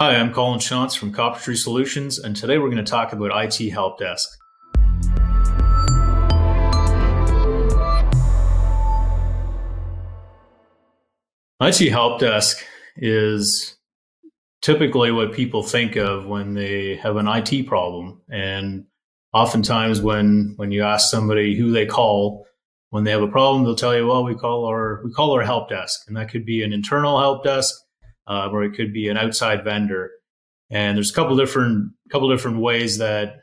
Hi, I'm Colin Shantz from Coppertree Solutions, and today we're going to talk about IT Help Desk. IT Help Desk is typically what people think of when they have an IT problem. And oftentimes when when you ask somebody who they call when they have a problem, they'll tell you, well, we call our we call our help desk. And that could be an internal help desk uh, or it could be an outside vendor. And there's a couple different couple different ways that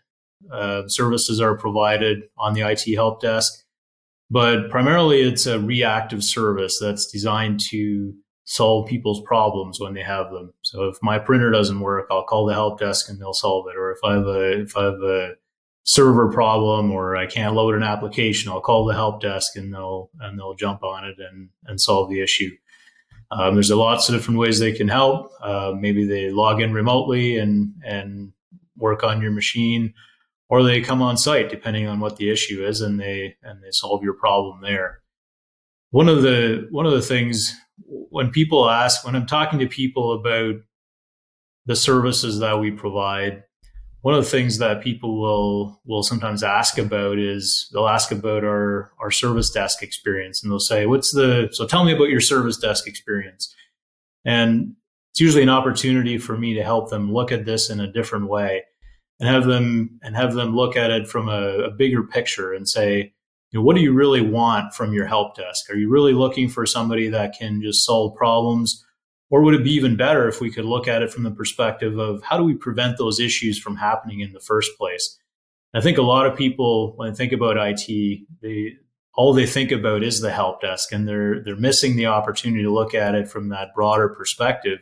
uh, services are provided on the IT help desk, but primarily it's a reactive service that's designed to solve people's problems when they have them. So if my printer doesn't work, I'll call the help desk and they'll solve it. Or if I have a if I have a server problem or I can't load an application, I'll call the help desk and they'll and they'll jump on it and and solve the issue. Um, there's lots of different ways they can help. Uh, maybe they log in remotely and and work on your machine, or they come on site depending on what the issue is, and they and they solve your problem there. One of the one of the things when people ask when I'm talking to people about the services that we provide, one of the things that people will will sometimes ask about is they'll ask about our our service desk experience and they'll say what's the so tell me about your service desk experience. And it's usually an opportunity for me to help them look at this in a different way and have them and have them look at it from a, a bigger picture and say you know, what do you really want from your help desk? Are you really looking for somebody that can just solve problems or would it be even better if we could look at it from the perspective of how do we prevent those issues from happening in the first place? I think a lot of people, when they think about IT, they all they think about is the help desk, and they're they're missing the opportunity to look at it from that broader perspective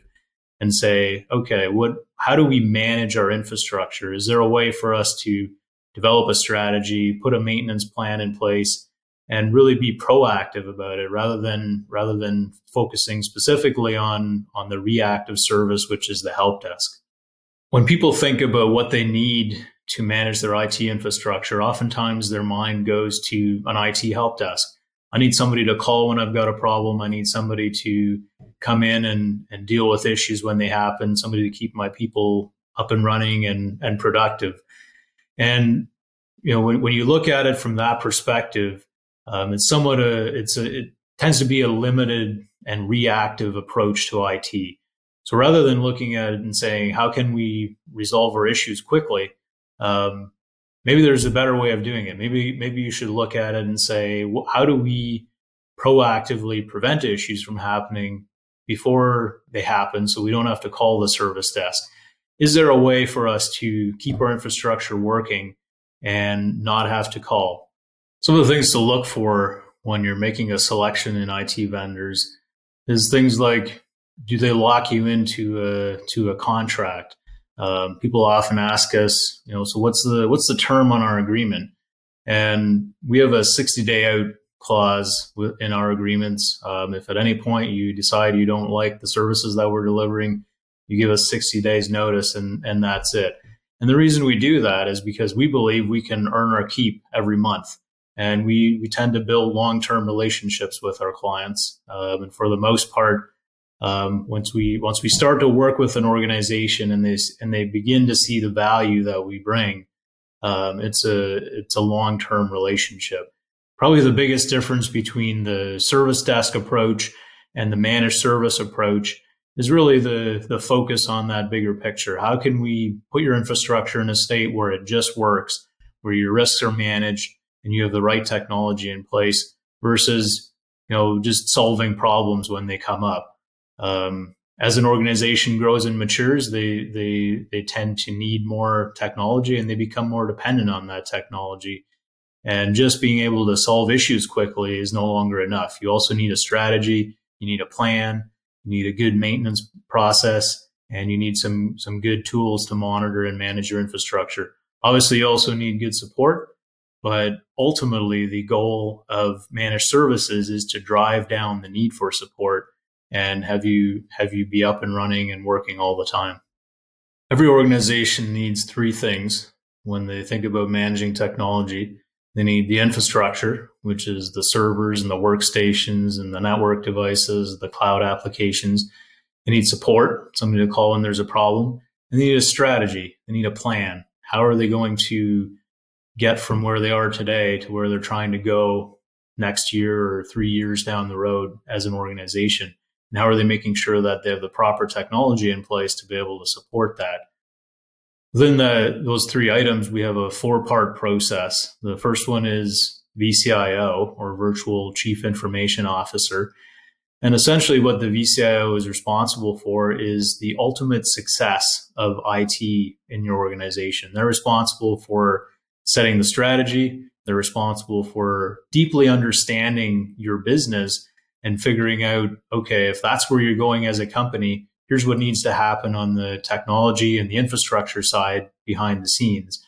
and say, okay, what how do we manage our infrastructure? Is there a way for us to develop a strategy, put a maintenance plan in place, and really be proactive about it rather than rather than focusing specifically on on the reactive service which is the help desk. When people think about what they need to manage their IT infrastructure oftentimes their mind goes to an IT help desk. I need somebody to call when I've got a problem. I need somebody to come in and and deal with issues when they happen somebody to keep my people up and running and and productive. And you know when, when you look at it from that perspective um, it's somewhat a it's a it tends to be a limited and reactive approach to IT. So rather than looking at it and saying how can we resolve our issues quickly, um, maybe there's a better way of doing it. Maybe maybe you should look at it and say how do we proactively prevent issues from happening before they happen, so we don't have to call the service desk. Is there a way for us to keep our infrastructure working and not have to call? Some of the things to look for when you're making a selection in IT vendors is things like do they lock you into a to a contract? Um, people often ask us, you know, so what's the what's the term on our agreement? And we have a 60 day out clause in our agreements. Um, if at any point you decide you don't like the services that we're delivering, you give us 60 days notice, and and that's it. And the reason we do that is because we believe we can earn our keep every month and we we tend to build long term relationships with our clients. Um, and for the most part, um, once we once we start to work with an organization and they and they begin to see the value that we bring, um, it's a it's a long term relationship. Probably the biggest difference between the service desk approach and the managed service approach is really the the focus on that bigger picture. How can we put your infrastructure in a state where it just works, where your risks are managed, and you have the right technology in place versus you know just solving problems when they come up. Um, as an organization grows and matures, they they they tend to need more technology and they become more dependent on that technology. And just being able to solve issues quickly is no longer enough. You also need a strategy, you need a plan, you need a good maintenance process, and you need some some good tools to monitor and manage your infrastructure. Obviously, you also need good support, but ultimately, the goal of managed services is to drive down the need for support and have you have you be up and running and working all the time. Every organization needs three things when they think about managing technology. They need the infrastructure, which is the servers and the workstations and the network devices, the cloud applications. They need support, somebody to call when there's a problem. And they need a strategy. They need a plan. How are they going to get from where they are today to where they're trying to go next year or three years down the road as an organization? And how are they making sure that they have the proper technology in place to be able to support that? Within the, those three items, we have a four part process. The first one is VCIO or Virtual Chief Information Officer. And essentially, what the VCIO is responsible for is the ultimate success of IT in your organization. They're responsible for setting the strategy, they're responsible for deeply understanding your business and figuring out, okay, if that's where you're going as a company, here's what needs to happen on the technology and the infrastructure side behind the scenes.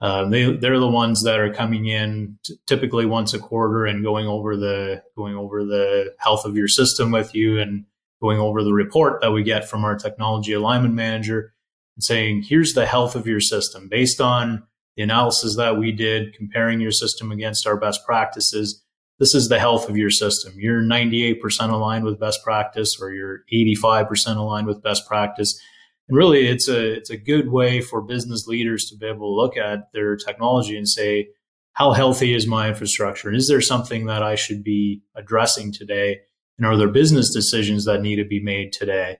Uh, they they're the ones that are coming in t- typically once a quarter and going over the going over the health of your system with you and going over the report that we get from our technology alignment manager and saying here's the health of your system based on the analysis that we did comparing your system against our best practices this is the health of your system you're 98% aligned with best practice or you're 85% aligned with best practice and really, it's a it's a good way for business leaders to be able to look at their technology and say, how healthy is my infrastructure? And is there something that I should be addressing today? And are there business decisions that need to be made today?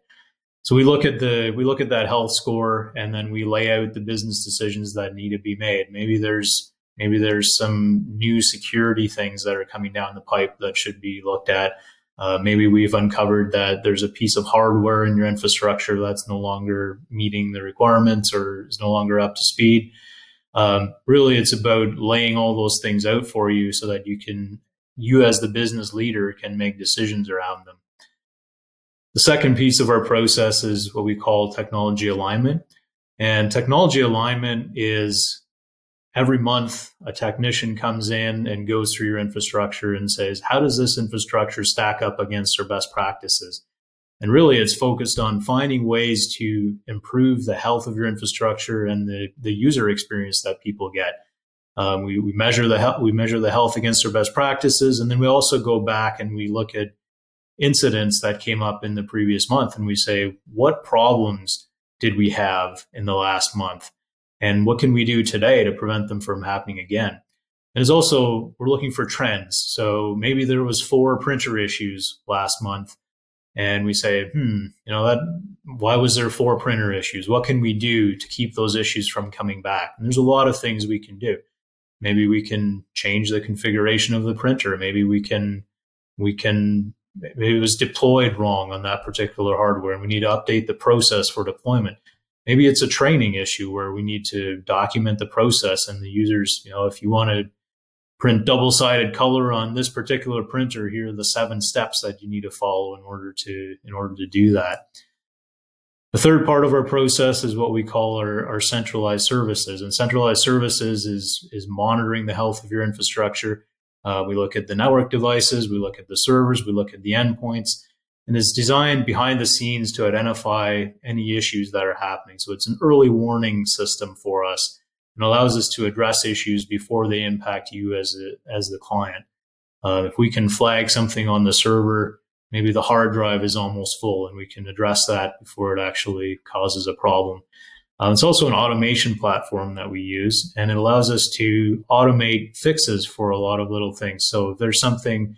So we look at the we look at that health score and then we lay out the business decisions that need to be made. Maybe there's maybe there's some new security things that are coming down the pipe that should be looked at. Uh, maybe we've uncovered that there's a piece of hardware in your infrastructure that's no longer meeting the requirements or is no longer up to speed. Um, really, it's about laying all those things out for you so that you can, you as the business leader, can make decisions around them. The second piece of our process is what we call technology alignment. And technology alignment is every month a technician comes in and goes through your infrastructure and says how does this infrastructure stack up against our best practices and really it's focused on finding ways to improve the health of your infrastructure and the, the user experience that people get um, we, we measure the health we measure the health against our best practices and then we also go back and we look at incidents that came up in the previous month and we say what problems did we have in the last month? And what can we do today to prevent them from happening again? And it's also we're looking for trends. So maybe there was four printer issues last month and we say hmm you know that why was there four printer issues? What can we do to keep those issues from coming back? And there's a lot of things we can do. Maybe we can change the configuration of the printer. Maybe we can we can maybe it was deployed wrong on that particular hardware and we need to update the process for deployment maybe it's a training issue where we need to document the process and the users, you know, if you want to print double sided color on this particular printer, here are the seven steps that you need to follow in order to in order to do that. The third part of our process is what we call our, our centralized services. And centralized services is, is monitoring the health of your infrastructure. Uh, we look at the network devices, we look at the servers, we look at the endpoints, and is designed behind the scenes to identify any issues that are happening. So it's an early warning system for us and allows us to address issues before they impact you as a, as the client. Uh, if we can flag something on the server, maybe the hard drive is almost full, and we can address that before it actually causes a problem. Uh, it's also an automation platform that we use, and it allows us to automate fixes for a lot of little things. So if there's something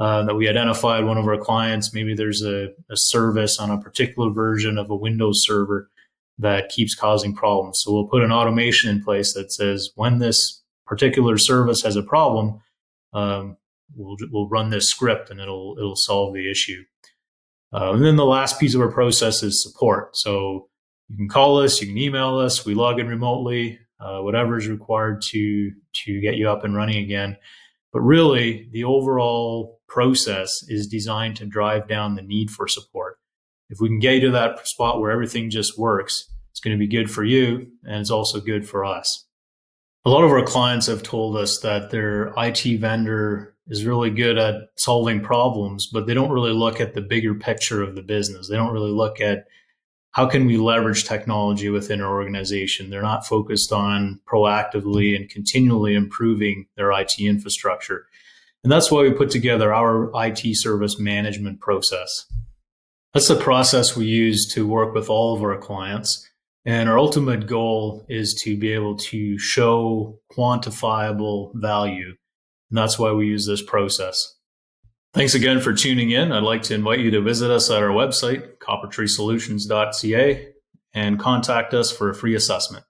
uh, that we identified one of our clients. Maybe there's a, a, service on a particular version of a Windows server that keeps causing problems. So we'll put an automation in place that says when this particular service has a problem, um, we'll, we'll run this script and it'll it'll solve the issue. Uh, and then the last piece of our process is support. So you can call us, you can email us, we log in remotely, uh, whatever is required to to get you up and running again. But really, the overall process is designed to drive down the need for support. If we can get you to that spot where everything just works, it's going to be good for you and it's also good for us. A lot of our clients have told us that their IT vendor is really good at solving problems, but they don't really look at the bigger picture of the business. They don't really look at how can we leverage technology within our organization? They're not focused on proactively and continually improving their IT infrastructure. And that's why we put together our IT service management process. That's the process we use to work with all of our clients. And our ultimate goal is to be able to show quantifiable value. And that's why we use this process. Thanks again for tuning in. I'd like to invite you to visit us at our website, coppertreesolutions.ca, and contact us for a free assessment.